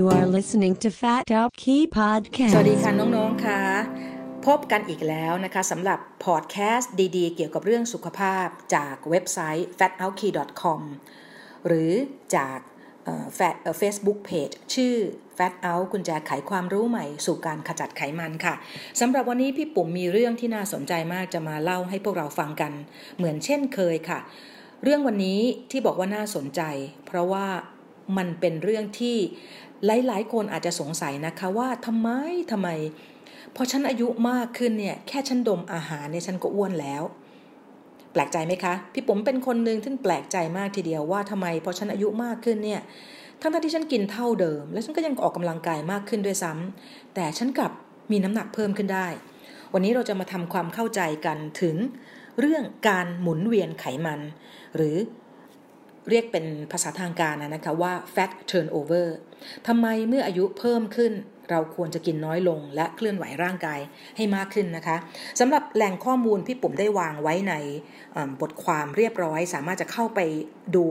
You are listening to Fat Up Key Podcast สวัสดีค่ะน้องๆค่ะ พบกันอีกแล้วนะคะสำหรับพอดแคสต์ดีๆ เกี่ยวกับเรื่องสุขภาพจากเว็บไซต์ fatoutKey.com หรือจากเฟซบุ๊กเพจชื่อ Fat Out กุญแจไขความรู้ใหม่สู่การขจัดไขมันค่ะสำหรับวันนี้พี่ปุ๋มมีเรื่องที่น่าสนใจมากจะมาเล่าให้พวกเราฟังกัน เหมือนเช่นเคยค่ะ เรื่องวันนี้ที่บอกว่าน่าสนใจ เพราะว่ามันเป็นเรื่องที่ หลายๆ คนอาจจะสงสัยนะคะว่าทำไมทำไม พอฉันอายุมากขึ้นเนี่ยแค่ฉันดมอาหารเนี่ยฉันก็อ้วนแล้ว แปลกใจไหมคะ พี่ผมเป็นคนหนึ่งที่แปลกใจมากทีเดียวว่าทำไมพอฉันอายุมากขึ้นเนี่ยทั้งที่ฉันกินเท่าเดิม และฉันก็ยังออกกำลังกายมากขึ้นด้วยซ้ำแต่ฉันกลับมีน้ำหนักเพิ่มขึ้นได้ วันนี้เราจะมาทำความเข้าใจกันถึงเรื่องการหมุนเวียนไขมัน หรือ เรียกเป็นภาษาทางการนะคะว่า fat turnover ทำไมเมื่ออายุเพิ่มขึ้นเราควรจะกินน้อยลงและเคลื่อนไหวร่างกายให้มากขึ้นนะคะสำหรับแหล่งข้อมูลพี่ปุ่มได้วางไว้ในบทความเรียบร้อย สามารถจะเข้าไปดู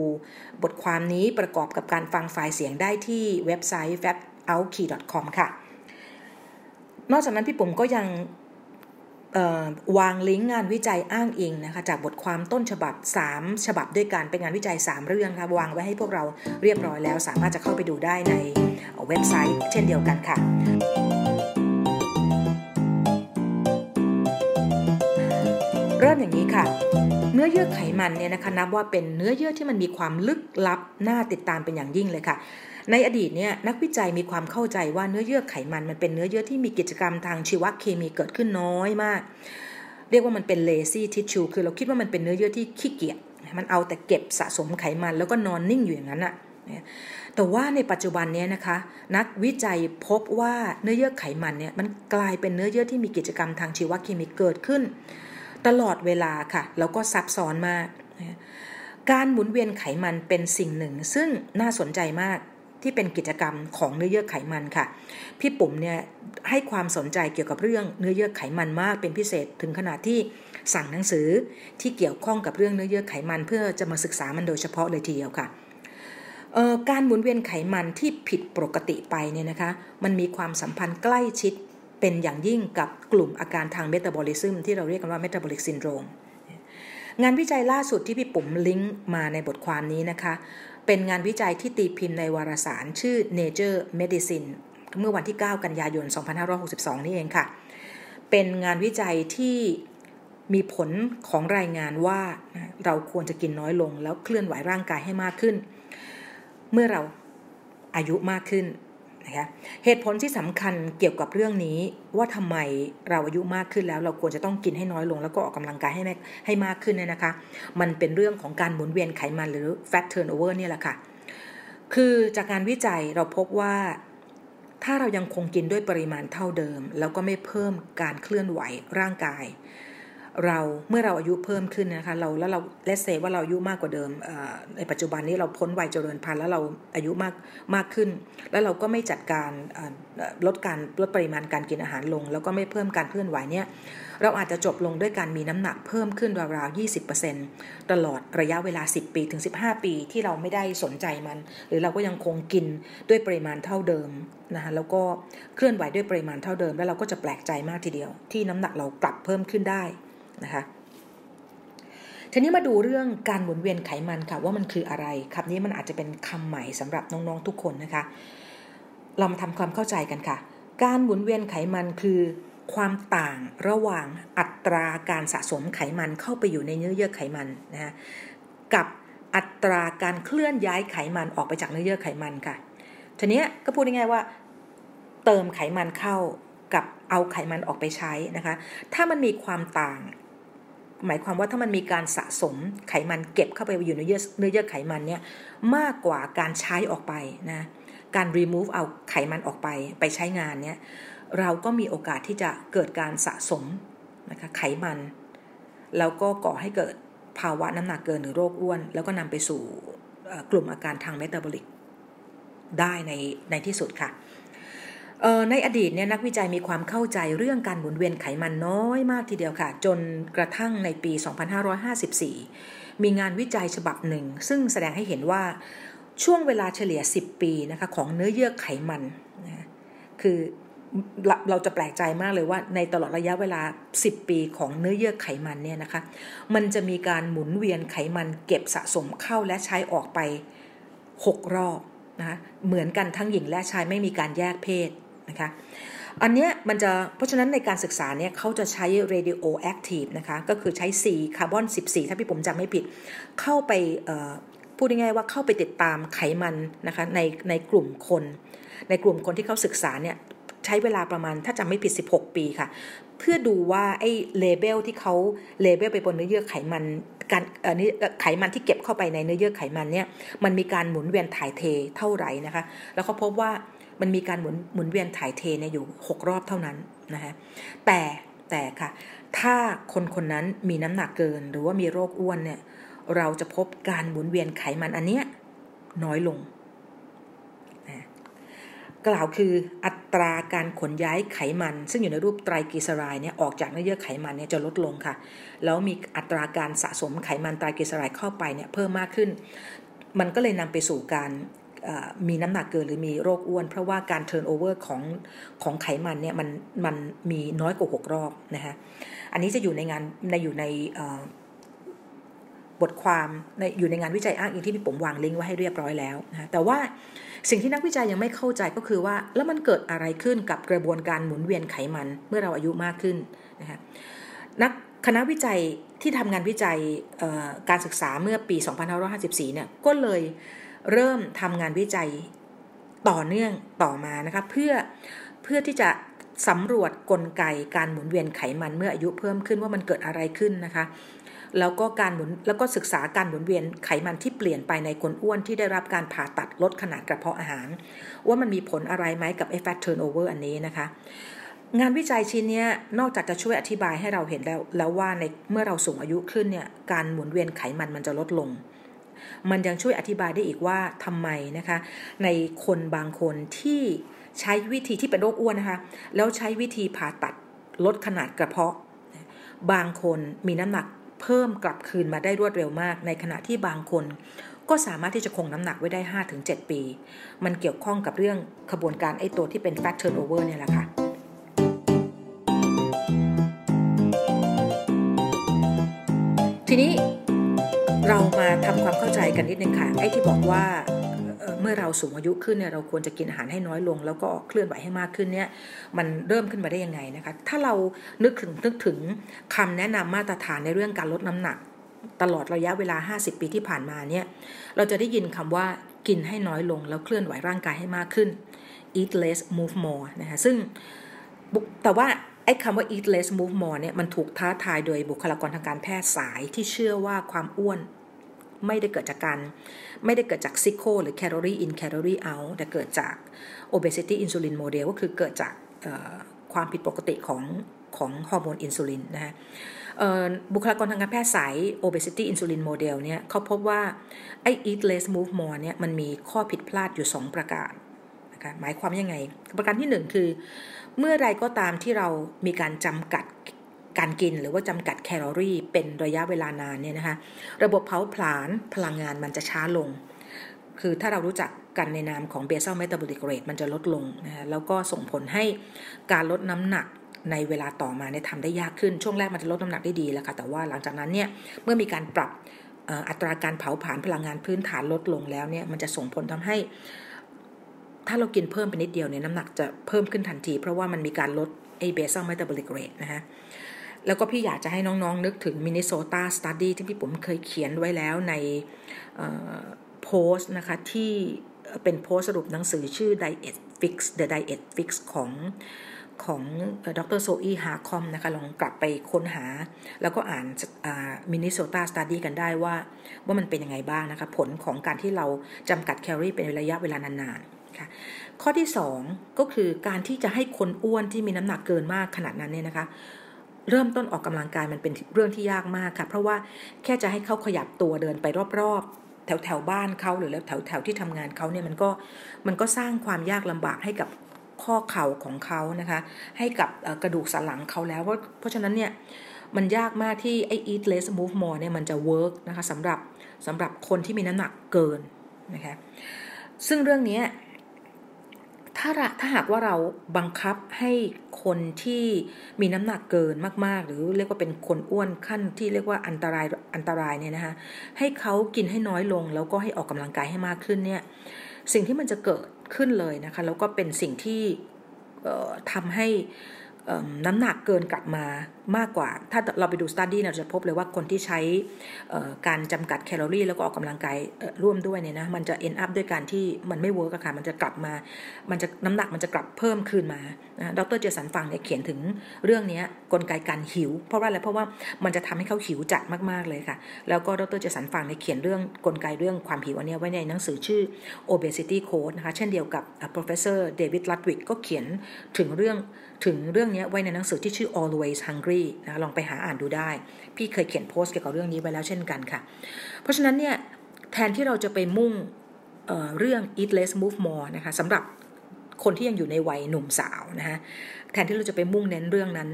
บทความนี้ประกอบกับการฟังไฟล์เสียงได้ที่เว็บไซต์ fatoutKey.com ค่ะ นอกจากนั้นพี่ปุ่มก็ยัง วางลิงก์งานวิจัยอ้างอิงนะคะจากบทความต้นฉบับ 3 ฉบับด้วยกันเป็นงานวิจัย 3 เรื่องค่ะวางไว้ให้พวกเราเรียบร้อยแล้ว สามารถจะเข้าไปดูได้ในเว็บไซต์ เช่นเดียวกันค่ะ เริ่มอย่างนี้ค่ะ เนื้อเยื่อไขมันเนี่ยนะคะนับว่าเป็นเนื้อเยื่อที่มันมีความลึกลับน่าติดตามเป็นอย่างยิ่งเลยค่ะ ในอดีตเนี่ยนักวิจัยมีความเข้าใจว่าเนื้อเยื่อไขมันมันเป็นเนื้อเยื่อที่มีกิจกรรมทางชีวเคมีเกิดขึ้นน้อยมาก เรียกว่ามันเป็น lazy tissue คือเราคิดว่ามันเป็นเนื้อเยื่อที่ขี้เกียจมันเอาแต่เก็บสะสมไขมันแล้วก็นอนนิ่งอยู่อย่างนั้นอะแต่ว่าในปัจจุบันนี้นะคะ นักวิจัยพบว่าเนื้อเยื่อไขมันเนี่ยมันกลายเป็นเนื้อเยื่อที่มีกิจกรรมทางชีวเคมีเกิดขึ้น ตลอดเวลาค่ะแล้วก็ซับซ้อนมาก การหมุนเวียนไขมันเป็นสิ่งหนึ่ง ซึ่งน่าสนใจมาก ที่เป็นกิจกรรมของเนื้อเยื่อไขมันค่ะ พี่ปุ๋มเนี่ยให้ความสนใจเกี่ยวกับเรื่องเนื้อเยื่อไขมันมากเป็นพิเศษถึงขนาดที่สั่งหนังสือที่เกี่ยวข้องกับเรื่องเนื้อเยื่อไขมันเพื่อจะมาศึกษามันโดยเฉพาะเลยทีเดียวค่ะการหมุนเวียนไขมันที่ผิดปกติไปเนี่ยนะคะมันมีความสัมพันธ์ใกล้ชิดเป็นอย่างยิ่งกับกลุ่มอาการทางเมตาบอลิซึมที่เราเรียกกันว่า metabolic syndromeงานวิจัยล่าสุดที่พี่ปุ๋มลิงก์มาในบทความนี้นะคะ เป็นงานวิจัยที่ตีพิมพ์ในวารสารชื่อ Nature Medicine เมื่อวันที่ 9 กันยายน 2562 นี่เองค่ะ เป็นงานวิจัยที่มีผลของรายงานว่าเราควรจะกินน้อยลง แล้วเคลื่อนไหวร่างกายให้มากขึ้น เมื่อเราอายุมากขึ้นะคะเหตุผลที่สำคัญเกี่ยวกับเรื่องนี้ว่าทำไมเราอายุมากขึ้นแล้ว เราควรจะต้องกินให้น้อยลง แล้วก็ออกกำลังกายให้ให้มากขึ้นเนี่ยนะคะ มันเป็นเรื่องของการหมุนเวียนไขมันหรือ fat turnover เนี่ยแหละค่ะคือจากการวิจัยเราพบว่าถ้าเรายังคงกินด้วยปริมาณเท่าเดิม แล้วก็ไม่เพิ่มการเคลื่อนไหวร่างกาย เราเมื่อเราอายุเพิ่มขึ้นนะคะเราแล้วเราเลสเซว่าเราอายุมากกว่าเดิมในปัจจุบันนี้เราพ้นวัยเจริญพันธุ์แล้วเราอายุมากมากขึ้น แล้วเราก็ไม่จัดการลดการลดปริมาณการกินอาหารลง แล้วก็ไม่เพิ่มการเคลื่อนไหวเนี่ยเราอาจจะจบลงด้วยการมีน้ำหนักเพิ่มขึ้นราวๆ20%ตลอดระยะเวลา 10 ปีถึง 15 ปีที่เราไม่ได้สนใจมัน หรือเราก็ยังคงกินด้วยปริมาณเท่าเดิมนะคะแล้วก็เคลื่อนไหวด้วยปริมาณเท่าเดิม แล้วเราก็จะแปลกใจมากทีเดียว ที่น้ำหนักเรากลับเพิ่มขึ้นได้ นะคะทีนี้มาดูเรื่องการหมุนเวียนไขมันค่ะว่ามันคืออะไรคำนี้มันอาจจะเป็นคำใหม่สำหรับน้องๆทุกคนนะคะ เรามาทำความเข้าใจกันค่ะ การหมุนเวียนไขมันคือความต่างระหว่างอัตราการสะสมไขมันเข้าไปอยู่ในเนื้อเยื่อไขมันนะกับอัตราการเคลื่อนย้ายไขมันออกไปจากเนื้อเยื่อไขมันค่ะทีนี้ก็พูดง่ายๆว่าเติมไขมันเข้ากับเอาไขมันออกไปใช้นะคะ ถ้ามันมีความต่าง หมายความว่าถ้ามันมีการสะสมไขมันเก็บเข้าไปอยู่ในเยื่อเนื้อเยื่อไขมันเนี่ยมากกว่าการใช้ออกไปนะการ remove เอาไขมันออกไปไปใช้งานเนี่ยเราก็มีโอกาสที่จะเกิดการสะสมนะคะไขมัน แล้วก็ก่อให้เกิดภาวะน้ำหนักเกินหรือโรคอ้วน แล้วก็นำไปสู่กลุ่มอาการทางเมตาบอลิกได้ในในที่สุดค่ะ ในอดีตเนี่ยนักวิจัยมีความเข้าใจเรื่องการหมุนเวียนไขมันน้อยมากทีเดียวค่ะ จนกระทั่งในปี 2554 มีงานวิจัยฉบับหนึ่ง ซึ่งแสดงให้เห็นว่าช่วงเวลาเฉลี่ย 10 ปีนะคะของเนื้อเยื่อไขมันนะคือเราจะแปลกใจมากเลยว่าในตลอดระยะเวลา 10 ปีของเนื้อเยื่อไขมันเนี่ยนะคะ มันจะมีการหมุนเวียนไขมันเก็บสะสมเข้าและใช้ออกไป 6 รอบนะคะเหมือนกันทั้งหญิงและชายไม่มีการแยกเพศ นะคะ อันเนี้ยมันจะเพราะฉะนั้นในการศึกษาเนี่ยเขาจะใช้ radioactive นะคะ ก็คือใช้สีคาร์บอน 14 ถ้าพี่ผมจำไม่ผิด เข้าไปพูดง่ายๆว่าเข้าไปติดตามไขมันนะคะในในกลุ่มคน ในกลุ่มคนที่เขาศึกษาเนี่ยใช้เวลาประมาณถ้าจำไม่ผิด 16 ปีค่ะ เพื่อดูว่าไอ้เลเบลที่เขาเลเบลไปบนเนื้อเยื่อไขมันการเอ่อนี่ไขมันที่เก็บเข้าไปในเนื้อเยื่อไขมันเนี่ยมันมีการหมุนเวียนถ่ายเทเท่าไหร่นะคะ แล้วเขาพบว่า มันมีการหมุนหมุนเวียนถ่ายเทเนี่ยอยู่ 6 รอบเท่านั้นนะคะแต่แต่ค่ะ ถ้าคนคนนั้นมีน้ำหนักเกิน หรือว่ามีโรคอ้วนเนี่ยเราจะพบการหมุนเวียนไขมันอันเนี้ยน้อยลงกล่าวคืออัตราการขนย้ายไขมัน ซึ่งอยู่ในรูปไตรกลีเซอไรด์เนี่ยออกจากเนื้อเยื่อไขมันเนี่ยจะลดลงค่ะ แล้วมีอัตราการสะสมไขมันไตรกลีเซอไรด์เข้าไปเนี่ยเพิ่มมากขึ้น มันก็เลยนำไปสู่การ มีน้ำหนักเกินหรือมีโรคอ้วน เพราะว่าการเทิร์นโอเวอร์ของของไขมันเนี่ยมันมันมีน้อยกว่า6รอบนะคะอันนี้จะอยู่ในงานในอยู่ในบทความในอยู่ในงานวิจัยอ้างอิงที่พี่ผมวางลิงก์ไว้ให้เรียบร้อยแล้วนะแต่ว่าสิ่งที่นักวิจัยยังไม่เข้าใจก็คือว่า แล้วมันเกิดอะไรขึ้นกับกระบวนการหมุนเวียนไขมันเมื่อเราอายุมากขึ้นนะคะนักคณะวิจัยที่ทำงานวิจัยการศึกษาเมื่อปี 2554 เนี่ยก็เลย เริ่มทำงานวิจัยต่อเนื่องต่อมานะคะเพื่อเพื่อที่จะสำรวจกลไกการหมุนเวียนไขมันเมื่ออายุเพิ่มขึ้นว่ามันเกิดอะไรขึ้นนะคะ แล้วก็การหมุนแล้วก็ศึกษาการหมุนเวียนไขมันที่เปลี่ยนไปในคนอ้วนที่ได้รับการผ่าตัดลดขนาดกระเพาะอาหาร ว่ามันมีผลอะไรไหมกับไอ้ fat turnover อันนี้นะคะ งานวิจัยชิ้นนี้นอกจากจะช่วยอธิบายให้เราเห็นแล้วแล้วว่าในเมื่อเราสูงอายุขึ้นเนี่ยการหมุนเวียนไขมันมันจะลดลง มันยังช่วยอธิบายได้อีกว่าทำไมนะคะ ในคนบางคนที่ใช้วิธีที่เป็นโรคอ้วนนะคะ แล้วใช้วิธีผ่าตัดลดขนาดกระเพาะ บางคนมีน้ำหนักเพิ่มกลับคืนมาได้รวดเร็วมาก ในขณะที่บางคนก็สามารถที่จะคงน้ำหนักไว้ได้ 5-7 ปี มันเกี่ยวข้องกับเรื่องขบวนการไอ้ตัวที่เป็น fat turnover เนี่ยแหละค่ะ ทีนี้ เรามาทำความเข้าใจกันนิดนึงค่ะ ไอ้ที่บอกว่าเมื่อเราสูงอายุขึ้นเนี่ยเราควรจะกินอาหารให้น้อยลง แล้วก็เคลื่อนไหวให้มากขึ้นเนี่ยมันเริ่มขึ้นมาได้ยังไงนะคะ ถ้าเรานึกถึงนึกถึงคำแนะนำมาตรฐานในเรื่องการลดน้ำหนัก ตลอดระยะเวลา 50 ปีที่ผ่านมาเนี่ยเราจะได้ยินคำว่ากินให้น้อยลง แล้วเคลื่อนไหวร่างกายให้มากขึ้น eat less move more นะคะซึ่งแต่ว่าไอ้คำว่า eat less move more เนี่ยมันถูกท้าทายโดยบุคลากรทางการแพทย์สายที่เชื่อว่าความอ้วน ไม่ได้เกิดจากการไม่ได้เกิดจาก CICO หรือ calorie in calorie out แต่เกิดจาก obesity insulin model ก็คือเกิดจากความผิดปกติของของฮอร์โมนอินซูลินนะฮะบุคลากรทางการแพทย์สาย obesity insulin model เนี่ยเขาพบว่าไอ้ eat less move more เนี่ยมันมีข้อผิดพลาดอยู่ 2 ประการนะคะหมายความยังไง ประการที่ 1 คือ เมื่อไรก็ตามที่เรามีการจำกัด การกินหรือว่าจำกัดแคลอรี่เป็นระยะเวลานานเนี่ยนะคะระบบเผาผลาญพลังงานมันจะช้าลง คือถ้าเรารู้จักกันในนามของ basal metabolic rate มันจะลดลงนะคะแล้วก็ส่งผลให้การลดน้ำหนักในเวลาต่อมาเนี่ยทำได้ยากขึ้นช่วงแรกมันจะลดน้ำหนักได้ดีแล้วค่ะแต่ว่าหลังจากนั้นเนี่ยเมื่อมีการปรับอัตราการเผาผลาญพลังงานพื้นฐานลดลงแล้วเนี่ยมันจะส่งผลทำให้ ถ้าเรากินเพิ่มไปนิดเดียวเนี่ยน้ำหนักจะเพิ่มขึ้นทันที เพราะว่ามันมีการลดไอ้ basal metabolic rate นะคะ แล้วก็พี่อยากจะให้น้องๆนึกถึง Minnesota study ที่พี่ปุ๋มเคยเขียนไว้แล้วในโพสต์นะคะที่เป็นโพสต์สรุปหนังสือชื่อ Diet Fix The Diet Fix ของของดร. Zoe Harcombe นะคะลองกลับไปค้นหา แล้วก็อ่าน Minnesota study กันได้ว่า ว่ามันเป็นยังไงบ้างนะคะ ผลของการที่เราจำกัดแคลอรี่เป็นระยะเวลานานๆค่ะข้อที่ 2 ก็คือการที่จะให้คนอ้วนที่มีน้ำหนักเกินมากขนาดนั้นเนี่ยนะคะ เริ่มต้นออกกำลังกายมันเป็นเรื่องที่ยากมากค่ะ เพราะว่าแค่จะให้เขาขยับตัวเดินไปรอบๆ แถวแถวบ้านเขาหรือแถวแถวที่ทำงานเขาเนี่ยมันก็มันก็สร้างความยากลำบากให้กับข้อเข่าของเขานะคะ ให้กับกระดูกสันหลังเขาแล้ว เพราะเพราะฉะนั้นเนี่ยมันยากมากที่ไอ้ eat less move more เนี่ยมันจะ work นะคะสำหรับสำหรับคนที่มีน้ำหนักเกินนะคะซึ่งเรื่องนี้ ถ้าถ้าหากว่าเราบังคับให้คนที่มีน้ำหนักเกินมาก ๆ หรือเรียกว่าเป็นคนอ้วนขั้นที่เรียกว่าอันตรายอันตรายเนี่ยนะคะให้เขากินให้น้อยลง แล้วก็ให้ออกกำลังกายให้มากขึ้นเนี่ยสิ่งที่มันจะเกิดขึ้นเลยนะคะแล้วก็เป็นสิ่งที่ทำให้ น้ำหนักเกินกลับมามากกว่า ถ้าเราไปดู study เราจะพบเลยว่าคนที่ใช้การจำกัดแคลอรี่แล้วก็ออกกำลังกายร่วมด้วยเนี่ยนะมันจะ end up ด้วยการที่มันไม่ work ค่ะมันจะกลับมา มันจะน้ำหนักมันจะกลับเพิ่มคืนมาดรเจสันฟังเนี่ยเขียนถึงเรื่องนี้กลไกการหิว เพราะว่าอะไรเพราะว่ามันจะทำให้เขาหิวจัดมากๆเลยค่ะ แล้วก็ดรเจสันฟังเนี่ยเขียนเรื่องกลไกเรื่องความหิวอันนี้ไว้ในหนังสือชื่อ obesity code นะคะเช่นเดียวกับ professor David Ludwig ก็เขียนถึงเรื่อง ถึงเรื่องนี้ไว้ในหนังสือที่ชื่อ always hungry นะลองไปหาอ่านดูได้ พี่เคยเขียนโพสต์เกี่ยวกับเรื่องนี้ไว้แล้วเช่นกันค่ะ เพราะฉะนั้นเนี่ยแทนที่เราจะไปมุ่งเเรื่อง eat less move more นะคะสำหรับคนที่ยังอยู่ในวัยหนุ่มสาวนะคะแทนที่เราจะไปมุ่งเน้นเรื่องนั้น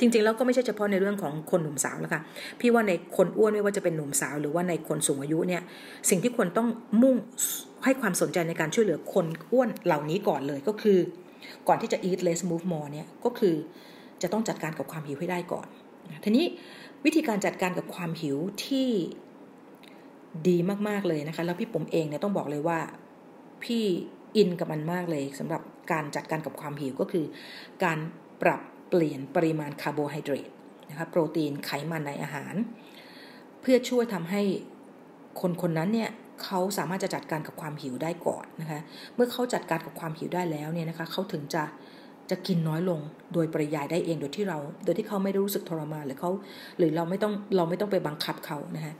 จริงๆ แล้วก็ไม่ใช่เฉพาะในเรื่องของคนหนุ่มสาวแล้วค่ะพี่ว่าในคนอ้วนไม่ว่าจะเป็นหนุ่มสาว หรือว่าในคนสูงอายุเนี่ยสิ่งที่ควรต้องมุ่งให้ความสนใจในการช่วยเหลือคนอ้วนเหล่านี้ก่อนเลยก็คือ ก่อนที่จะ eat less move more เนี่ยก็คือจะต้องจัดการกับความหิวให้ได้ก่อน ทีนี้วิธีการจัดการกับความหิวที่ดีมากๆเลยนะคะ แล้วพี่ปุ๋มเองเนี่ยต้องบอกเลยว่าพี่อินกับมันมากเลยสำหรับการจัดการกับความหิวก็คือ การปรับเปลี่ยนปริมาณคาร์โบไฮเดรตนะคะโปรตีนไขมันในอาหาร เพื่อช่วยทำให้คนคนนั้นเนี่ย เขาสามารถจะจัดการกับความหิวได้ก่อนนะคะ เมื่อเขาจัดการกับความหิวได้แล้วเนี่ยนะคะเขาถึงจะจะกินน้อยลงโดยปริยายได้เองโดยที่เรา โดยที่เขาไม่ได้รู้สึกทรมานหรือเขาหรือเราไม่ต้องเราไม่ต้องไปบังคับเขานะคะ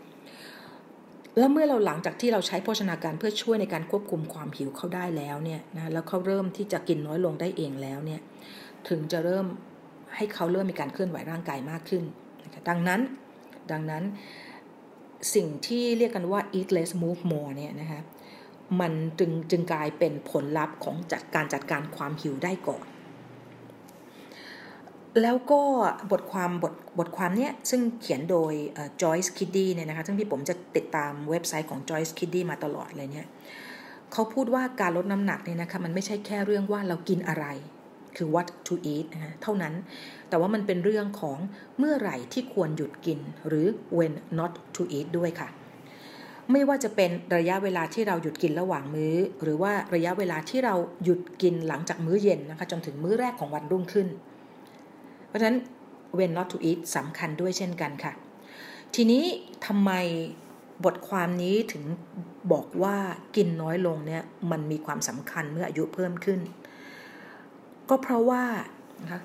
แล้วเมื่อเราหลังจากที่เราใช้โภชนาการเพื่อช่วยในการควบคุมความหิวเขาได้แล้วเนี่ยนะแล้วเขาเริ่มที่จะกินน้อยลงได้เองแล้วเนี่ยถึงจะเริ่มให้เขาเริ่มมีการเคลื่อนไหวร่างกายมากขึ้นนะะดังนั้นดังนั้น สิ่งที่เรียกกันว่า eat less move more เนี่ยนะคะมันจึงจึงกลายเป็นผลลัพธ์ของจัดการจัดการความหิวได้ก่อน แล้วก็บทความบทบทความเนี้ยซึ่งเขียนโดย Joyce Kiddy เนี่ยนะคะซึ่งพี่ผมจะติดตามเว็บไซต์ของ Joyce Kiddy มาตลอดเลยเนี่ยเขาพูดว่าการลดน้ำหนักเนี่ยนะคะมันไม่ใช่แค่เรื่องว่าเรากินอะไร คือ what to eat นะเท่านั้น แต่ว่ามันเป็นเรื่องของเมื่อไหร่ที่ควรหยุดกินหรือ when not to eat ด้วยค่ะ ไม่ว่าจะเป็นระยะเวลาที่เราหยุดกินระหว่างมื้อ หรือว่าระยะเวลาที่เราหยุดกินหลังจากมื้อเย็นนะคะจนถึงมื้อแรกของวันรุ่งขึ้น เพราะฉะนั้น when not to eat สำคัญด้วยเช่นกันค่ะ ทีนี้ทำไมบทความนี้ถึงบอกว่ากินน้อยลงเนี่ยมันมีความสำคัญเมื่ออายุเพิ่มขึ้น ก็เพราะว่านะคะ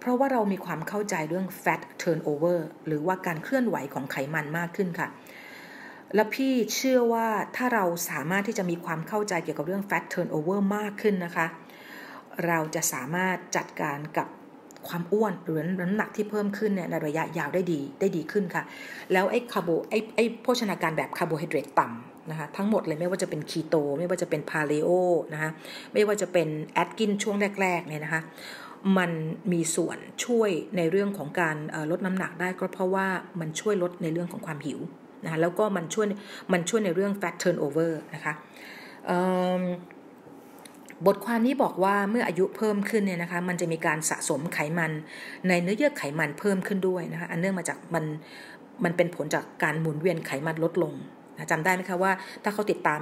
เพราะว่าเรามีความเข้าใจเรื่อง fat turnover หรือว่าการเคลื่อนไหวของไขมันมากขึ้นค่ะ และพี่เชื่อว่าถ้าเราสามารถที่จะมีความเข้าใจเกี่ยวกับเรื่อง fat turnover มากขึ้นนะคะ เราจะสามารถจัดการกับความอ้วนหรือน้ำหนักที่เพิ่มขึ้นเนี่ยในระยะยาวได้ดีได้ดีขึ้นค่ะ แล้วไอ้คาร์โบไอ้ไอ้โภชนาการแบบคาร์โบไฮเดรตต่ำ นะคะทั้งหมดเลยไม่ว่าจะเป็นคีโตไม่ว่าจะเป็น paleo นะคะไม่ว่าจะเป็น Atkins ช่วงแรกๆเนี่ยนะคะมันมีส่วนช่วยในเรื่องของการลดน้ำหนักได้ก็เพราะว่ามันช่วยลดในเรื่องของความหิวนะคะแล้วก็มันช่วยมันช่วยในเรื่อง fat turnover นะคะบทความนี้บอกว่าเมื่ออายุเพิ่มขึ้นเนี่ยนะคะมันจะมีการสะสมไขมันในเนื้อเยื่อไขมันเพิ่มขึ้นด้วยนะคะอันเนื่องมาจากมันมันเป็นผลจากการหมุนเวียนไขมันลดลง จำได้ไหมคะว่าถ้าเขาติดตาม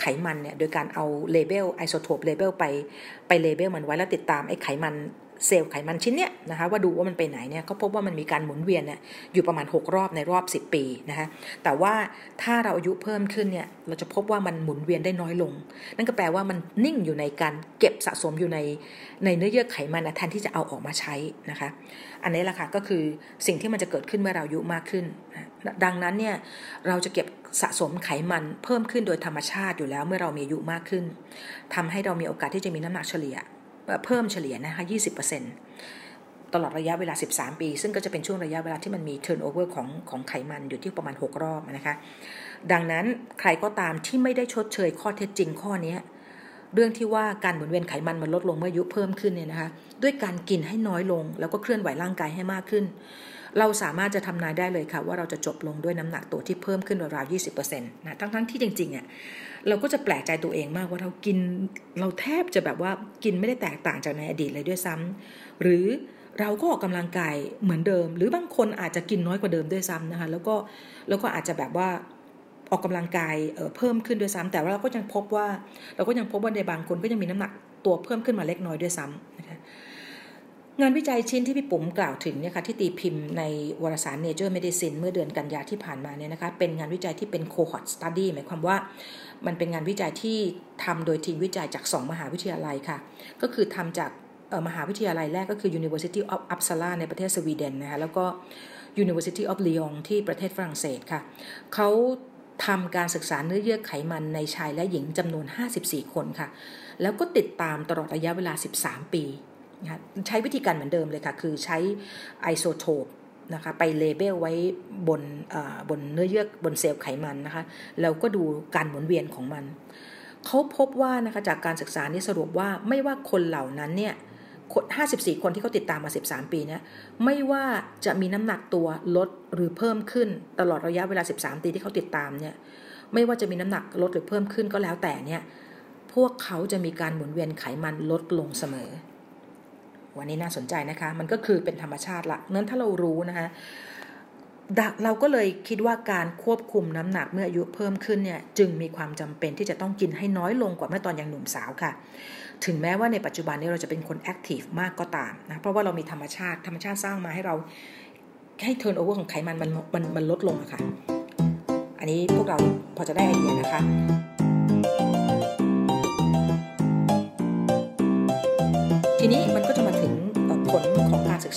ไขมันเนี่ยโดยการเอาเลเบลไอโซโทปเลเบลไปไปเลเบลมันไว้แล้วติดตามไอไขมันเซลล์ไขมันชิ้นเนี้ยนะคะว่าดูว่ามันไปไหนเนี่ยก็พบว่ามันมีการหมุนเวียนเนี่ยอยู่ประมาณ 6 รอบในรอบ 10 ปีนะคะแต่ว่าถ้าเราอายุเพิ่มขึ้นเนี่ยเราจะพบว่ามันหมุนเวียนได้น้อยลง นั่นก็แปลว่ามันนิ่งอยู่ในการเก็บสะสมอยู่ในในเนื้อเยื่อไขมันแทนที่จะเอาออกมาใช้นะคะอันนี้แหละค่ะก็คือสิ่งที่มันจะเกิดขึ้นเมื่อเราอายุมากขึ้น ดังนั้นเนี่ยเราจะเก็บสะสมไขมันเพิ่มขึ้นโดยธรรมชาติอยู่แล้วเมื่อเรามีอายุมากขึ้นทำให้เรามีโอกาสที่จะมีน้ำหนักเฉลี่ยเพิ่มเฉลี่ยนะคะ20%ตลอดระยะเวลา 13 ปี ซึ่งก็จะเป็นช่วงระยะเวลาที่มันมี turnover ของของไขมันอยู่ที่ประมาณ 6 รอบนะคะ ดังนั้นใครก็ตามที่ไม่ได้ชดเชยข้อเท็จจริงข้อนี้เรื่องที่ว่าการหมุนเวียนไขมันมันลดลงเมื่ออายุเพิ่มขึ้นเนี่ยนะคะ ด้วยการกินให้น้อยลง แล้วก็เคลื่อนไหวร่างกายให้มากขึ้น เราสามารถจะทำนายได้เลยค่ะ ว่าเราจะจบลงด้วยน้ำหนักตัวที่เพิ่มขึ้นราวๆ20%นะทั้งๆที่จริงๆอะเราก็จะแปลกใจตัวเองมากว่าเรากินเราแทบจะแบบว่ากินไม่ได้แตกต่างจากในอดีตเลยด้วยซ้ำหรือเราก็ออกกำลังกายเหมือนเดิม หรือบางคนอาจจะกินน้อยกว่าเดิมด้วยซ้ำนะคะแล้วก็แล้วก็อาจจะแบบว่าออกกำลังกายเเพิ่มขึ้นด้วยซ้ำแต่ว่าเราก็ยังพบว่า เราก็ยังพบว่าในบางคนก็ยังมีน้ำหนักตัวเพิ่มขึ้นมาเล็กน้อยด้วยซ้ำนะคะ งานวิจัยชิ้นที่พี่ปุ๋มกล่าวถึงเนี่ยค่ะที่ตีพิมพ์ในวารสาร Nature Medicine เมื่อเดือนกันยาที่ผ่านมาเนี่ยนะคะเป็นงานวิจัยที่เป็น cohort study หมายความว่ามันเป็นงานวิจัยที่ทำโดยทีมวิจัยจาก 2 มหาวิทยาลัยค่ะ ก็คือทำจากมหาวิทยาลัยแรกก็คือ University of Uppsala ในประเทศสวีเดนนะคะแล้วก็ University of Lyon ที่ประเทศฝรั่งเศสค่ะเขาทำการศึกษาเนื้อเยื่อไขมันในชายและหญิงจำนวน 54 คนค่ะ แล้วก็ติดตามตลอดระยะเวลา 13 ปี ใช้วิธีการเหมือนเดิมเลยค่ะ คือใช้ไอโซโทปนะคะไปเลเบลไว้บนบนเนื้อเยื่อบนเซลล์ไขมันนะคะแล้วก็ดูการหมุนเวียนของมัน เขาพบว่านะคะจากการศึกษานี้สรุปว่าไม่ว่าคนเหล่านั้นเนี่ย54 คนที่เขาติดตามมา 13 ปีเนี่ยไม่ว่าจะมีน้ำหนักตัวลดหรือเพิ่มขึ้นตลอดระยะเวลา 13 ปีที่เขาติดตามเนี่ยไม่ว่าจะมีน้ำหนักลดหรือเพิ่มขึ้นก็แล้วแต่เนี่ยพวกเขาจะมีการหมุนเวียนไขมันลดลงเสมอ อันนี้น่าสนใจนะคะ มันก็คือเป็นธรรมชาติละนั้นถ้าเรารู้นะคะเราก็เลยคิดว่าการควบคุมน้ำหนักเมื่ออายุเพิ่มขึ้นเนี่ยจึงมีความจำเป็นที่จะต้องกินให้น้อยลงกว่าเมื่อตอนยังหนุ่มสาวค่ะ ถึงแม้ว่าในปัจจุบันนี้เราจะเป็นคน active มากก็ตามนะเพราะว่าเรามีธรรมชาติธรรมชาติสร้างมาให้เราให้ turnover ของไขมันมันมันมันลดลงอะค่ะ อันนี้พวกเราพอจะได้ไอเดียนะคะ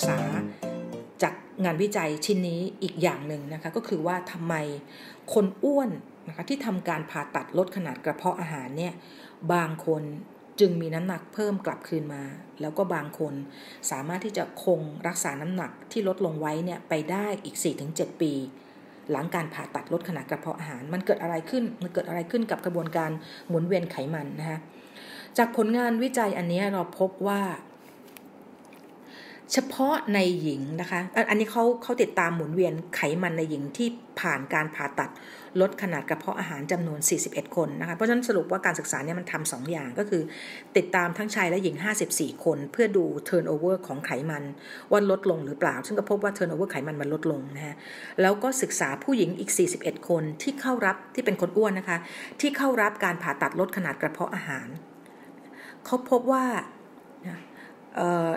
ษาจากงานวิจัยชิ้นนี้อีกอย่างหนึ่งนะคะก็คือว่าทำไมคนอ้วนนะคะที่ทำการผ่าตัดลดขนาดกระเพาะอาหารเนี่ยบางคนจึงมีน้ำหนักเพิ่มกลับคืนมา แล้วก็บางคนสามารถที่จะคงรักษาน้ำหนักที่ลดลงไว้เนี่ยไปได้อีก 4-7 ปี หลังการผ่าตัดลดขนาดกระเพาะอาหาร มันเกิดอะไรขึ้นมันเกิดอะไรขึ้นกับกระบวนการหมุนเวียนไขมันนะคะจากผลงานวิจัยอันนี้เราพบว่า เฉพาะในหญิงนะคะ อันนี้เขาเขาติดตามหมุนเวียนไขมันในหญิงที่ผ่านการผ่าตัดลดขนาดกระเพาะอาหารจำนวน 41 คนนะคะ เพราะฉะนั้นสรุปว่าการศึกษาเนี่ยมันทำสองอย่างก็คือ ติดตามทั้งชายและหญิง 54 คน เพื่อดู turnover ของไขมันว่าลดลงหรือเปล่า ซึ่งก็พบว่า turnover ไขมันมันลดลงนะฮะ แล้วก็ศึกษาผู้หญิงอีก 41 คนที่เข้ารับที่เป็นคนอ้วนนะคะ ที่เข้ารับการผ่าตัดลดขนาดกระเพาะอาหารเขาพบว่า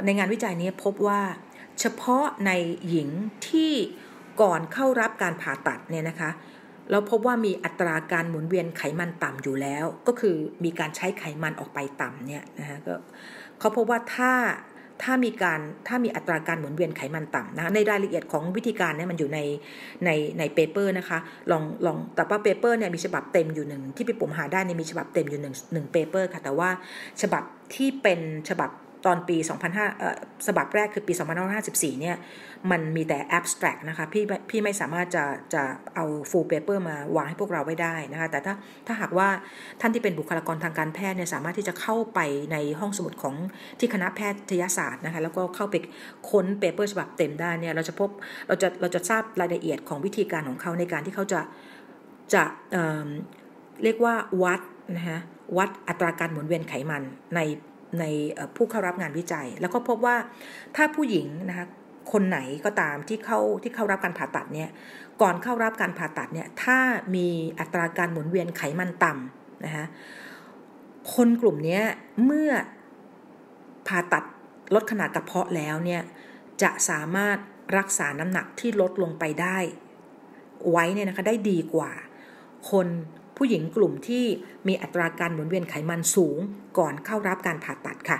ในงานวิจัยนี้พบว่าเฉพาะในหญิงที่ก่อนเข้ารับการผ่าตัดเนี่ยนะคะเราพบว่ามีอัตราการหมุนเวียนไขมันต่ำอยู่แล้ว ก็คือมีการใช้ไขมันออกไปต่ำเนี่ยนะคะก็เขาพบว่าถ้าถ้ามีการถ้ามีอัตราการหมุนเวียนไขมันต่ำนะในรายละเอียดของวิธีการเนี่ยมันอยู่ในในใน paper นะคะลองลองแต่ว่า paper เนี่ยมีฉบับเต็มอยู่หนึ่งที่พี่ปุ๋มหาได้เนี่ยมีฉบับเต็มอยู่หนึ่งหนึ่ง paper ค่ะแต่ว่าฉบับที่เป็นฉบับ ตอนปี 2005ฉบับแรกคือปี 2554 เนี่ย มันมีแต่ abstract นะคะ พี่พี่ไม่สามารถจะจะเอา full paper มาวางให้พวกเราไว้ได้นะคะ แต่ถ้าถ้าหากว่าท่านที่เป็นบุคลากรทางการแพทย์เนี่ย สามารถที่จะเข้าไปในห้องสมุดของที่คณะแพทยศาสตร์นะคะ แล้วก็เข้าไปค้นเปเปอร์ฉบับเต็มได้เนี่ย เราจะพบ เราจะเราจะทราบรายละเอียดของวิธีการของเขาในการที่เขาจะจะเเรียกว่าวัดนะคะวัดอัตราการหมุนเวียนไขมันใน ในผู้เข้ารับงานวิจัย แล้วก็พบว่าถ้าผู้หญิงนะคะคนไหนก็ตามที่เข้าที่เข้ารับการผ่าตัดเนี่ยก่อนเข้ารับการผ่าตัดเนี่ยถ้ามีอัตราการหมุนเวียนไขมันต่ำนะคะคนกลุ่มนี้เมื่อผ่าตัดลดขนาดกระเพาะแล้วเนี่ยจะสามารถรักษาน้ำหนักที่ลดลงไปได้ ไว้เนี่ยนะคะได้ดีกว่า คน ผู้หญิงกลุ่มที่มีอัตราการหมุนเวียนไขมันสูงก่อนเข้ารับการผ่าตัดค่ะ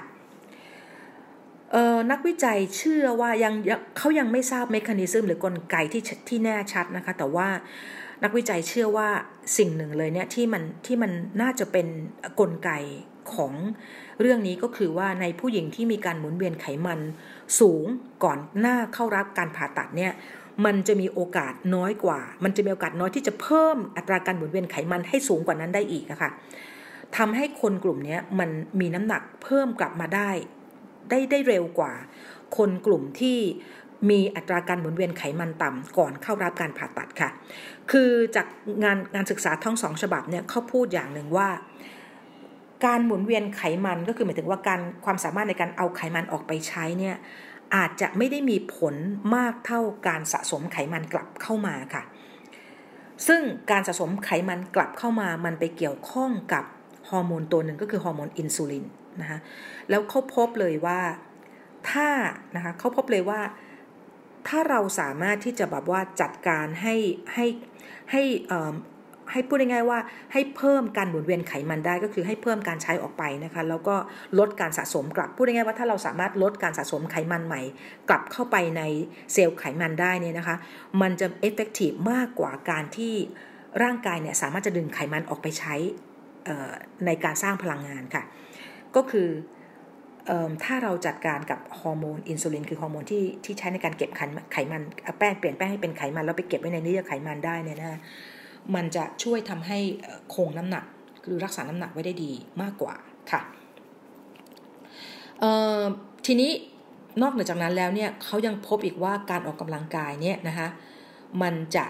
นักวิจัยเชื่อว่ายังเขายังไม่ทราบเมคานิซึมหรือกลไกที่ที่แน่ชัดนะคะ แต่ว่านักวิจัยเชื่อว่าสิ่งหนึ่งเลยเนี่ยที่มันที่มันน่าจะเป็นกลไกของเรื่องนี้ก็คือว่าในผู้หญิงที่มีการหมุนเวียนไขมันสูงก่อนหน้าเข้ารับการผ่าตัดเนี่ย มันจะมีโอกาสน้อยกว่า มันจะมีโอกาสน้อยที่จะเพิ่มอัตราการหมุนเวียนไขมันให้สูงกว่านั้นได้อีกนะคะทำให้คนกลุ่มนี้มันมีน้ำหนักเพิ่มกลับมาได้ ได้ได้เร็วกว่า คนกลุ่มที่มีอัตราการหมุนเวียนไขมันต่ำก่อนเข้ารับการผ่าตัดค่ะ คือจากงานงานศึกษาทั้งสองฉบับเนี่ยเขาพูดอย่างหนึ่งว่า การหมุนเวียนไขมันก็คือหมายถึงว่าการความสามารถในการเอาไขมันออกไปใช้เนี่ย อาจจะไม่ได้มีผลมากเท่าการสะสมไขมันกลับเข้ามาค่ะ ซึ่งการสะสมไขมันกลับเข้ามามันไปเกี่ยวข้องกับฮอร์โมนตัวหนึ่งก็คือฮอร์โมนอินซูลินนะคะแล้วเขาพบเลยว่าถ้านะคะเขาพบเลยว่าถ้าเราสามารถที่จะแบบว่าจัดการให้ให้ให้ ให้พูดง่ายๆว่าให้เพิ่มการหมุนเวียนไขมันได้ก็คือให้เพิ่มการใช้ออกไปนะคะแล้วก็ลดการสะสมกลับพูดง่ายๆว่าถ้าเราสามารถลดการสะสมไขมันใหม่ กลับเข้าไปในเซลล์ไขมันได้เนี่ยนะคะ มันจะเอฟเฟกตีฟมากกว่าการที่ร่างกายเนี่ยสามารถจะดึงไขมันออกไปใช้ในการสร้างพลังงานค่ะ ก็คือถ้าเราจัดการกับฮอร์โมนอินซูลินคือฮอร์โมนที่ที่ใช้ในการเก็บไขมันแป้งเปลี่ยนแป้งให้เป็นไขมันแล้วไปเก็บไว้ในเนื้อไขมันได้เนี่ยนะ มันจะช่วยทำให้คงน้ำหนักหรือรักษาน้ำหนักไว้ได้ดีมากกว่าค่ะทีนี้นอกเหนือจากนั้นแล้วเนี่ยเขายังพบอีกว่าการออกกำลังกายเนี่ยนะคะมันจะ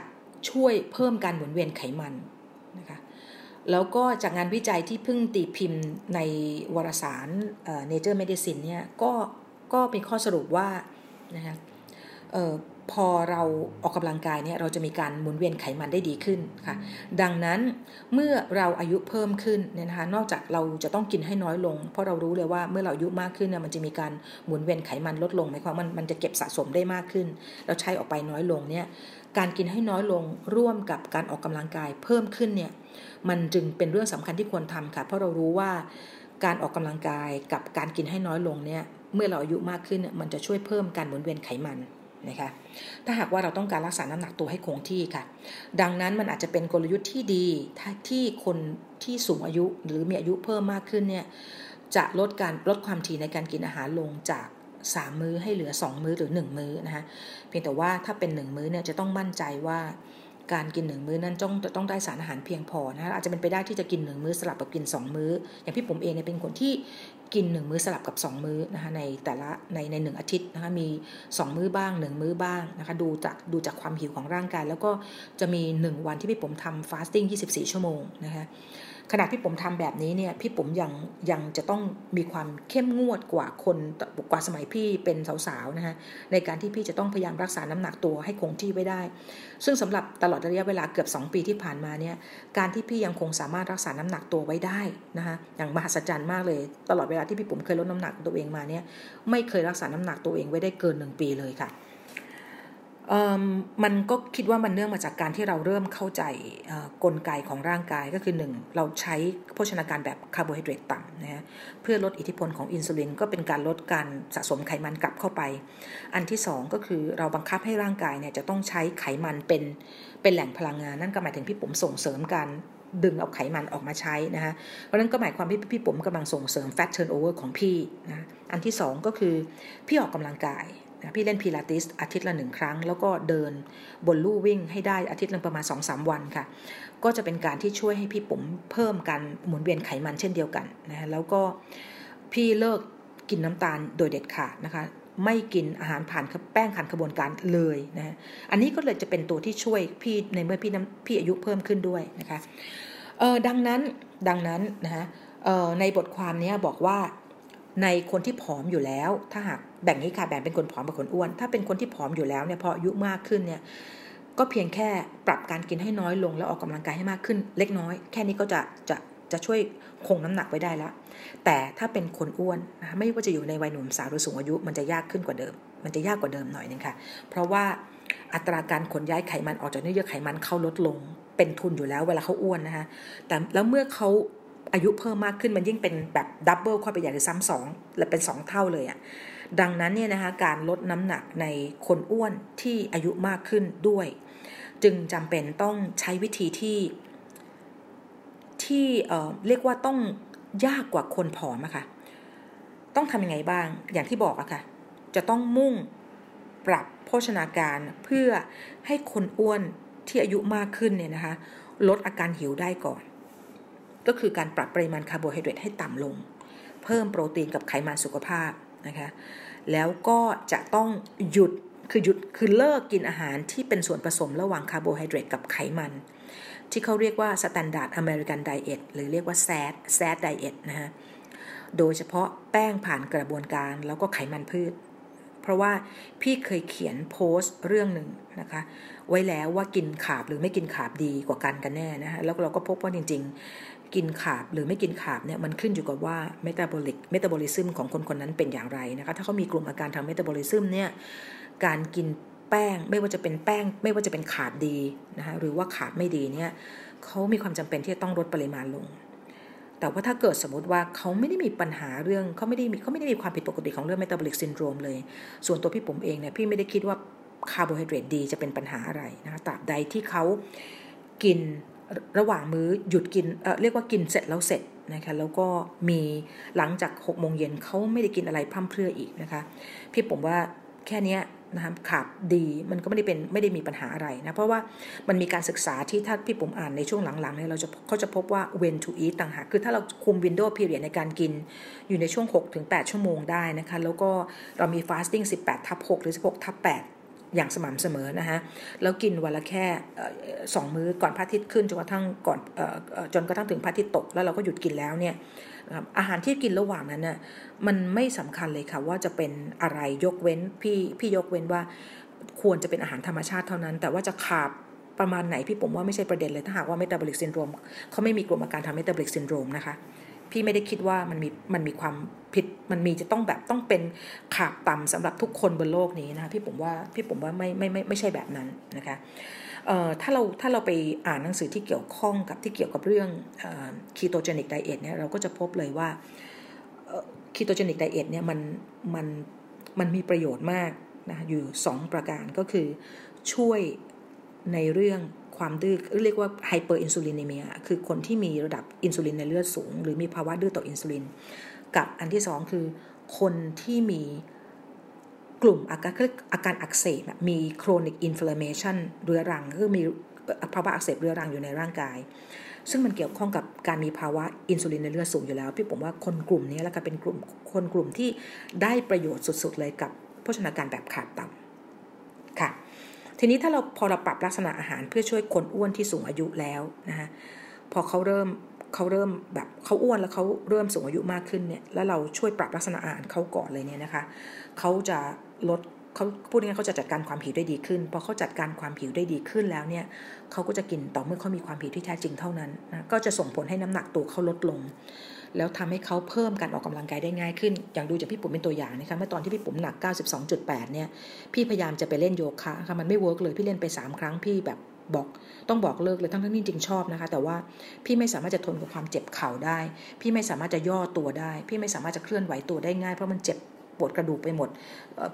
ช่วยเพิ่มการหมุนเวียนไขมันนะคะแล้วก็จากงานวิจัยที่เพิ่งตีพิมพ์ในวารสาร Nature Medicine เนี่ยก็ก็มีข้อสรุปว่านะคะ พอเราออกกำลังกายเนี่ยเราจะมีการหมุนเวียนไขมันได้ดีขึ้นค่ะ ดังนั้นเมื่อเราอายุเพิ่มขึ้นเนี่ยนะคะนอกจากเราจะต้องกินให้น้อยลง เพราะเรารู้เลยว่าเมื่อเราอายุมากขึ้นเนี่ยมันจะมีการหมุนเวียนไขมันลดลงหมายความมันมันจะเก็บสะสมได้มากขึ้น เราใช้ออกไปน้อยลงเนี่ยการกินให้น้อยลงร่วมกับการออกกำลังกายเพิ่มขึ้นเนี่ยมันจึงเป็นเรื่องสำคัญที่ควรทำค่ะ เพราะเรารู้ว่าการออกกำลังกายกับการกินให้น้อยลงเนี่ยเมื่อเราอายุมากขึ้นเนี่ยมันจะช่วยเพิ่มการหมุนเวียนไขมัน นะคะถ้าหากว่าเราต้องการรักษาน้ำหนักตัวให้คงที่ค่ะ ดังนั้นมันอาจจะเป็นกลยุทธ์ที่ดีที่คนที่สูงอายุหรือมีอายุเพิ่มมากขึ้นเนี่ยจะลดการลดความถี่ในการกินอาหารลงจาก3มื้อให้เหลือ2มื้อหรือ1มื้อนะคะเพียงแต่ว่าถ้าเป็น1มื้อเนี่ยจะต้องมั่นใจว่า การกินหนึ่งมื้อนั้นต้องต้องได้สารอาหารเพียงพอนะอาจจะเป็นไปได้ที่จะกินหนึ่งมื้อสลับกับกิน 2 มื้อ อย่างพี่ผมเองเนี่ยเป็นคนที่กิน 1 มื้อสลับกับ 2 มื้อนะคะในแต่ละในในหนึ่งอาทิตย์นะคะมี 2 มื้อบ้าง 1 มื้อบ้างนะคะดูจากดูจากความหิวของร่างกาย แล้วก็จะมี 1 วันที่พี่ผมทำฟาสติ้ง24 ชั่วโมงนะคะ ขณะพี่ผมทำแบบนี้เนี่ยพี่ผมยังยังจะต้องมีความเข้มงวดกว่าคนกว่าสมัยพี่เป็นสาวๆนะฮะในการที่พี่จะต้องพยายามรักษาน้ำหนักตัวให้คงที่ไว้ได้ ซึ่งสำหรับตลอดระยะเวลาเกือบ 2 ปีที่ผ่านมาเนี่ยการที่พี่ยังคงสามารถรักษาน้ำหนักตัวไว้ได้นะคะอย่างมหัศจรรย์มากเลย ตลอดเวลาที่พี่ผมเคยลดน้ำหนักตัวเองมาเนี่ยไม่เคยรักษาน้ำหนักตัวเองไว้ได้เกิน 1 ปีเลยค่ะ มันก็คิดว่ามันเนื่องมาจากการที่เราเริ่มเข้าใจกลไกของร่างกายก็คือ 1 เราใช้โภชนาการแบบคาร์โบไฮเดรตต่ำนะฮะเพื่อลดอิทธิพลของอินซูลินก็เป็นการลดการสะสมไขมันกลับเข้าไป อันที่ 2 ก็คือเราบังคับให้ร่างกายเนี่ยจะต้องใช้ไขมันเป็นเป็นแหล่งพลังงาน นั่นก็หมายถึงพี่ปุ๋มส่งเสริมการดึงเอาไขมันออกมาใช้นะฮะเพราะนั้นก็หมายความที่พี่ปุ๋มกำลังส่งเสริม fat turnover ของพี่นะอันที่ 2 ก็คือพี่ออกกำลังกาย นะพี่เล่นพิลาติสอาทิตย์ละหนึ่งครั้ง แล้วก็เดินบนลู่วิ่งให้ได้อาทิตย์ละประมาณ2อสวันค่ะ ก็จะเป็นการที่ช่วยให้พี่ผมเพิ่มการหมุนเวียนไขมันเช่นเดียวกันนะแล้วก็พี่เลิกกินน้ำตาลโดยเด็ดขาดนะคะไม่กินอาหารผ่านแป้งผ่านกระบวนการเลยนะอันนี้ก็เลยจะเป็นตัวที่ช่วยพี่ในเมื่อพี่น้ำพี่อายุเพิ่มขึ้นด้วยนะคะเออดังนั้นดังนั้นนะฮะในบทความนี้บอกว่าในคนที่ผอมอยู่แล้ว ถ้าหาก แบ่งนี้ค่ะแบ่งเป็นคนผอมกับคนอ้วน ถ้าเป็นคนที่ผอมอยู่แล้วเนี่ยพออายุมากขึ้นเนี่ยก็เพียงแค่ปรับการกินให้น้อยลง แล้วออกกำลังกายให้มากขึ้น เล็กน้อย แค่นี้ก็จะจะจะช่วยคงน้ำหนักไว้ได้และแต่ถ้าเป็นคนอ้วนนะไม่ว่าจะอยู่ในวัยหนุ่มสาวหรือสูงอายุ มันจะยากขึ้นกว่าเดิม มันจะยากกว่าเดิมหน่อยนึงค่ะ เพราะว่าอัตราการขนย้ายไขมันออกจากเนื้อเยื่อไขมันเขาลดลง เป็นทุนอยู่แล้วเวลาเขาอ้วนนะคะแต่แล้วเมื่อเขาอายุเพิ่มมากขึ้นมันยิ่งเป็นแบบดับเบิลเข้าไปใหญ่หรือซ้ำสองหรือเป็นสองเท่าเลยอะ่ะ ดังนั้นเนี่ยนะคะการลดน้ำหนักในคนอ้วนที่อายุมากขึ้นด้วย จึงจำเป็นต้องใช้วิธีที่ ที่เเรียกว่าต้องยากกว่าคนผอมอะค่ะต้องทำยังไงบ้างอย่างที่บอกอะค่ะ จะต้องมุ่งปรับโภชนาการเพื่อให้คนอ้วนที่อายุมากขึ้นเนี่ยนะคะ ลดอาการหิวได้ก่อน ก็คือการปรับปริมาณคาร์โบไฮเดรตให้ต่ำลง เพิ่มโปรตีนกับไขมันสุขภาพ นะคะแล้วก็จะต้องหยุดคือหยุดคือเลิกกินอาหารที่เป็นส่วนผสมระหว่างคาร์โบไฮเดรตกับไขมัน ที่เขาเรียกว่า Standard American Diet หรือเรียกว่า SAD SAD Diet นะฮะโดยเฉพาะแป้งผ่านกระบวนการแล้วก็ไขมันพืช เพราะว่าพี่เคยเขียนโพสต์เรื่องหนึ่งนะคะ ไว้แล้วว่ากิน carb หรือไม่กิน carb ดีกว่ากันกันแน่นะคะแล้วเราก็พบว่าจริง ๆ กิน carb หรือไม่กิน carb เนี่ยมันขึ้นอยู่กับว่า metabolic metabolism ของคนคนนั้นเป็นอย่างไรนะคะถ้าเขามีกลุ่มอาการทาง metabolism เนี่ยการกินแป้งไม่ว่าจะเป็นแป้ง ไม่ว่าจะเป็น carb ดีนะคะหรือว่า carb ไม่ดีเนี่ยเขามีความจำเป็นที่จะต้องลดปริมาณลง แต่ว่าถ้าเกิดสมมติว่าเขาไม่ได้มีปัญหาเรื่องเขาไม่ได้มีเขาไม่ได้มีความผิดปกติของเรื่อง metabolic syndrome เลย ส่วนตัวพี่ผมเองเนี่ยพี่ไม่ได้คิดว่าคาร์โบไฮเดรตดีจะเป็นปัญหาอะไรนะคะตราบใดที่เขากิน ระหว่างมื้อหยุดกินเเรียกว่ากินเสร็จแล้วเสร็จนะคะแล้วก็มีหลังจาก6โมงเย็นเขาไม่ได้กินอะไรพร่ำเพรื่ออีกนะคะ พี่ผมว่าแค่นี้นะครับขาบดีมันก็ไม่ได้เป็นไม่ได้มีปัญหาอะไรนะ เพราะว่ามันมีการศึกษาที่ถ้าพี่ผมอ่านในช่วงหลังๆเนี่ยเราจะเขาจะพบว่า when to eat ต่างหากคือถ้าเราคุม window period ในการกินอยู่ในช่วง 6-8 ชั่วโมงได้นะคะ แล้วก็เรามี fasting 18 ทับ 6 หรือ 16 ทับ 8 อย่างสม่ำเสมอนะฮะแล้วกินวันละแค่สองมื้อก่อนพระอาทิตย์ขึ้นจนกระทั่งก่อนจนกระทั่งถึงพระอาทิตย์ตกแล้วเราก็หยุดกินแล้วเนี่ยอาหารที่กินระหว่างนั้นน่ะมันไม่สำคัญเลยค่ะว่าจะเป็นอะไรยกเว้นพี่พี่ยกเว้นว่าควรจะเป็นอาหารธรรมชาติเท่านั้น แต่ว่าจะขาดประมาณไหนพี่ผมว่าไม่ใช่ประเด็นเลยถ้าหากว่าเมตาบอลิกซินโดรมเขาไม่มีกลุ่มอาการทาง metabolic syndrome นะคะ พี่ไม่ได้คิดว่ามันมีมันมีความผิดมันมีจะต้องแบบต้องเป็น carb ต่ำสำหรับทุกคนบนโลกนี้นะคะพี่ปุ๋มว่าพี่ปุ๋มว่าไม่ไม่ไม่ไม่ใช่แบบนั้นนะคะเอ่อถ้าเราถ้าเราไปอ่านหนังสือที่เกี่ยวข้องกับที่เกี่ยวกับเรื่อง ketogenic diet เนี่ยเราก็จะพบเลยว่า ketogenic diet เนี่ยมันมันมันมีประโยชน์มากนะอยู่ 2 ประการก็คือช่วยในเรื่อง ความดื้อเรียกว่า hyperinsulinemia คือคนที่มีระดับอินซูลินในเลือดสูง หรือมีภาวะดื้อต่ออินซูลิน กับอันที่สองคือ คนที่มีกลุ่มอาการอาการอักเสบมี chronic inflammation เรื้อรังคือมีภาวะอักเสบเรื้อรังอยู่ในร่างกาย ซึ่งมันเกี่ยวข้องกับการมีภาวะอินซูลินในเลือดสูงอยู่แล้ว พี่ปุ๋มว่าคนกลุ่มนี้แล้วก็เป็นกลุ่มคนกลุ่มที่ได้ประโยชน์สุดๆเลยกับโภชนาการแบบขาดต่ำค่ะ ทีนี้ถ้าเราพอเราปรับลักษณะอาหารเพื่อช่วยคนอ้วนที่สูงอายุแล้วนะคะพอเขาเริ่มเขาเริ่มแบบเขาอ้วนแล้วเขาเริ่มสูงอายุมากขึ้นเนี่ยแล้วเราช่วยปรับลักษณะอาหารเขาก่อนเลยเนี่ยนะคะเขาจะลดเขาพูดง่ายๆเขาจะจัดการความผิวได้ดีขึ้นพอเขาจัดการความผิวได้ดีขึ้นแล้วเนี่ยเขาก็จะกินต่อเมื่อเขามีความผิวที่แท้จริงเท่านั้นนะก็จะส่งผลให้น้ำหนักตัวเขาลดลง แล้วทำให้เขาเพิ่มการออกกำลังกายได้ง่ายขึ้น อย่างดูจากพี่ปุ๋มเป็นตัวอย่างนะคะเมื่อตอนที่พี่ปุ๋มหนัก 92.8 เนี่ย พี่พยายามจะไปเล่นโยคะค่ะมันไม่ work เลย พี่เล่นไป 3 ครั้งพี่แบบบอกต้องบอกเลิกเลยทั้งทั้งที่จริงชอบนะคะ แต่ว่าพี่ไม่สามารถจะทนกับความเจ็บเข่าได้ พี่ไม่สามารถจะย่อตัวได้ พี่ไม่สามารถจะเคลื่อนไหวตัวได้ง่ายเพราะมันเจ็บปวดกระดูกไปหมด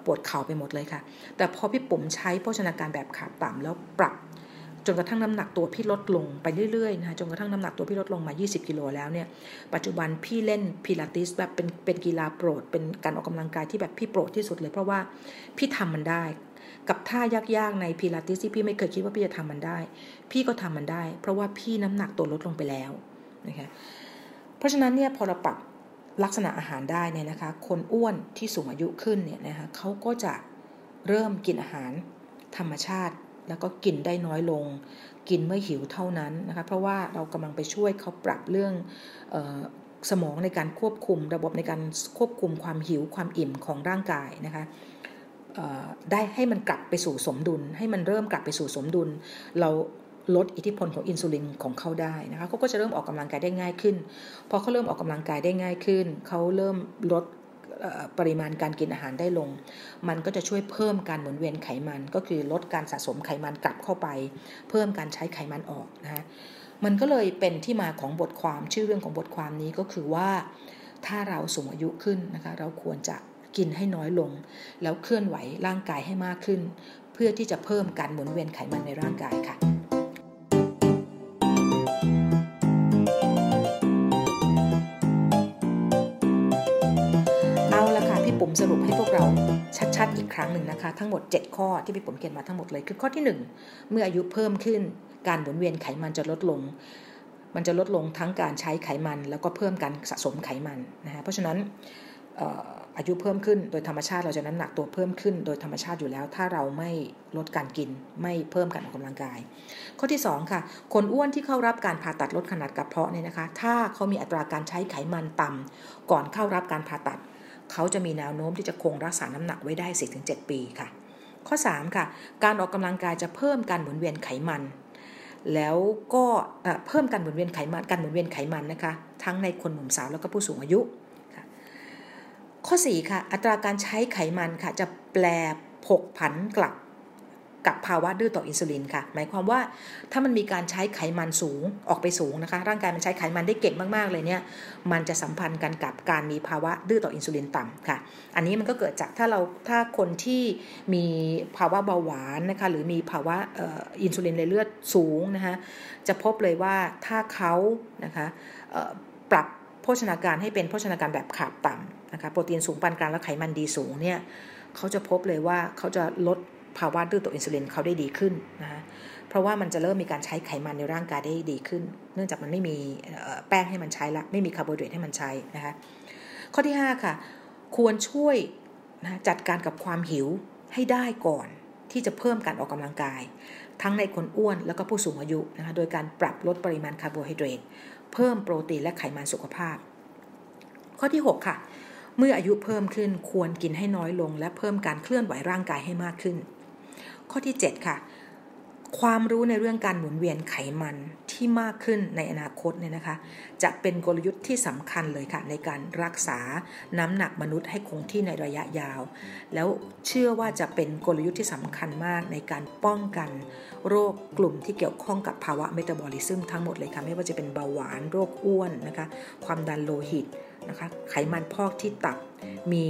ปวดเข่าไปหมดเลยค่ะ แต่พอพี่ปุ๋มใช้โภชนาการแบบขาต่ำแล้วปรับ จนกระทั่งน้ำหนักตัวพี่ลดลงไปเรื่อยๆนะจนกระทั่งน้ำหนักตัวพี่ลดลงมา 20 กิโลแล้วเนี่ยปัจจุบันพี่เล่นพิลาติสแบบเป็นเป็นกีฬาโปรด เป็นการออกกำลังกายที่แบบพี่โปรดที่สุดเลย เพราะว่าพี่ทำมันได้ กับท่ายากๆในพิลาติสที่พี่ไม่เคยคิดว่าพี่จะทำมันได้ พี่ก็ทำมันได้ เพราะว่าพี่น้ำหนักตัวลดลงไปแล้วนะคะเพราะฉะนั้นเนี่ยพอเราปรับลักษณะอาหารได้เนี่ยนะคะ คนอ้วนที่สูงอายุขึ้นเนี่ยนะคะเขาก็จะเริ่มกินอาหารธรรมชาติ แล้วก็กินได้น้อยลง กินเมื่อหิวเท่านั้นนะคะเพราะว่าเรากำลังไปช่วยเขาปรับเรื่องออสมองในการควบคุมระบบในการควบคุมความหิวความอิ่มของร่างกายนะคะได้ให้มันกลับไปสู่สมดุล ให้มันเริ่มกลับไปสู่สมดุล เราลดอิทธิพลของอินซูลินของเขาได้นะคะเขาก็จะเริ่มออกกำลังกายได้ง่ายขึ้น พอเขาเริ่มออกกำลังกายได้ง่ายขึ้น เขาเริ่มลด ปริมาณการกินอาหารได้ลง มันก็จะช่วยเพิ่มการหมุนเวียนไขมัน ก็คือลดการสะสมไขมันกลับเข้าไป เพิ่มการใช้ไขมันออกนะะมันก็เลยเป็นที่มาของบทความชื่อเรื่องของบทความนี้ก็คือว่า ถ้าเราสูงอายุขึ้นนะคะเราควรจะกินให้น้อยลง แล้วเคลื่อนไหวร่างกายให้มากขึ้น เพื่อที่จะเพิ่มการหมุนเวียนไขมันในร่างกายค่ะ ผมสรุปให้พวกเราชัดๆอีกครั้งหนึ่งนะคะ ทั้งหมด 7 ข้อที่พี่ผมเขียนมาทั้งหมดเลยคือข้อที่ 1 เมื่ออายุเพิ่มขึ้นการหมุนเวียนไขมันจะลดลง มันจะลดลงทั้งการใช้ไขมัน แล้วก็เพิ่มการสะสมไขมันนะฮะเพราะฉะนั้นอายุเพิ่มขึ้นโดยธรรมชาติเราจะน้ำหนักตัวเพิ่มขึ้น โดยธรรมชาติอยู่แล้ว ถ้าเราไม่ลดการกินไม่เพิ่มการออกกำลังกาย ข้อที่ 2 ค่ะ คนอ้วนที่เข้ารับการผ่าตัดลดขนาดกระเพาะเนี่ยนะคะ ถ้าเขามีอัตราการใช้ไขมันต่ำก่อนเข้ารับการผ่าตัด เขาจะมีแนวโน้มที่จะคงรักษาน้ำหนักไว้ได้ 4-7 ปีค่ะ ข้อ 3 ค่ะ การออกกำลังกายจะเพิ่มการหมุนเวียนไขมัน แล้วก็เพิ่มการหมุนเวียนไขมันการหมุนเวียนไขมันนะคะ ทั้งในคนหนุ่มสาวแล้วก็ผู้สูงอายุข้อ 4 ค่ะ อัตราการใช้ไขมันค่ะจะแปลผกผันกลับ กับภาวะดื้อต่ออินซูลินค่ะ หมายความว่าถ้ามันมีการใช้ไขมันสูงออกไปสูงนะคะ ร่างกายมันใช้ไขมันได้เก่งมากๆเลยเนี่ยมันจะสัมพันธ์กันกับการมีภาวะดื้อต่ออินซูลินต่ำค่ะ อันนี้มันก็เกิดจากถ้าเราถ้าคนที่มีภาวะเบาหวานนะคะหรือมีภาวะอินซูลินในเลือดสูงนะคะจะพบเลยว่าถ้าเขานะคะปรับโภชนาการให้เป็นโภชนาการแบบขาดต่ำนะคะโปรตีนสูงปานกลางและไขมันดีสูงเนี่ยเขาจะพบเลยว่าเขาจะลด ภาวะดื้อต่ออินซูลินเขาได้ดีขึ้นนะคะเพราะว่ามันจะเริ่มมีการใช้ไขมันในร่างกายได้ดีขึ้น เนื่องจากมันไม่มีแป้งให้มันใช้ละไม่มีคาร์โบไฮเดรตให้มันใช้นะคะข้อที่ 5 ค่ะ ควรช่วยนะจัดการกับความหิวให้ได้ก่อนที่จะเพิ่มการออกกำลังกาย ทั้งในคนอ้วนแล้วก็ผู้สูงอายุนะคะโดยการปรับลดปริมาณคาร์โบไฮเดรตเพิ่มโปรตีนและไขมันสุขภาพ ข้อที่ 6 ค่ะ เมื่ออายุเพิ่มขึ้นควรกินให้น้อยลง และเพิ่มการเคลื่อนไหวร่างกายให้มากขึ้น ข้อที่ 7 ค่ะ ความรู้ในเรื่องการหมุนเวียนไขมันที่มากขึ้นในอนาคตเนี่ยนะคะ จะเป็นกลยุทธ์ที่สำคัญเลยค่ะ ในการรักษาน้ำหนักมนุษย์ให้คงที่ในระยะยาว แล้วเชื่อว่าจะเป็นกลยุทธ์ที่สำคัญมากในการป้องกันโรคกลุ่มที่เกี่ยวข้องกับภาวะเมตาบอลิซึมทั้งหมดเลยค่ะ ไม่ว่าจะเป็นเบาหวานโรคอ้วนนะคะ ความดันโลหิตนะคะ ไขมันพอกที่ตับ มี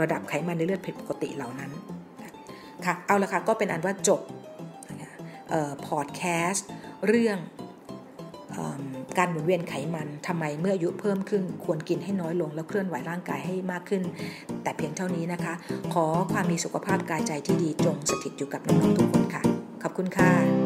ระดับไขมันในเลือดผิดปกติเหล่านั้น ค่ะ เอาละค่ะ ก็เป็นอันว่าจบพอดแคสต์เรื่องการหมุนเวียนไขมันทำไมเมื่ออายุเพิ่มขึ้นควรกินให้น้อยลง แล้วเคลื่อนไหวร่างกายให้มากขึ้น แต่เพียงเท่านี้นะคะ ขอความมีสุขภาพกายใจที่ดีจงสถิตอยู่กับน้องๆทุกคนค่ะ ขอบคุณค่ะ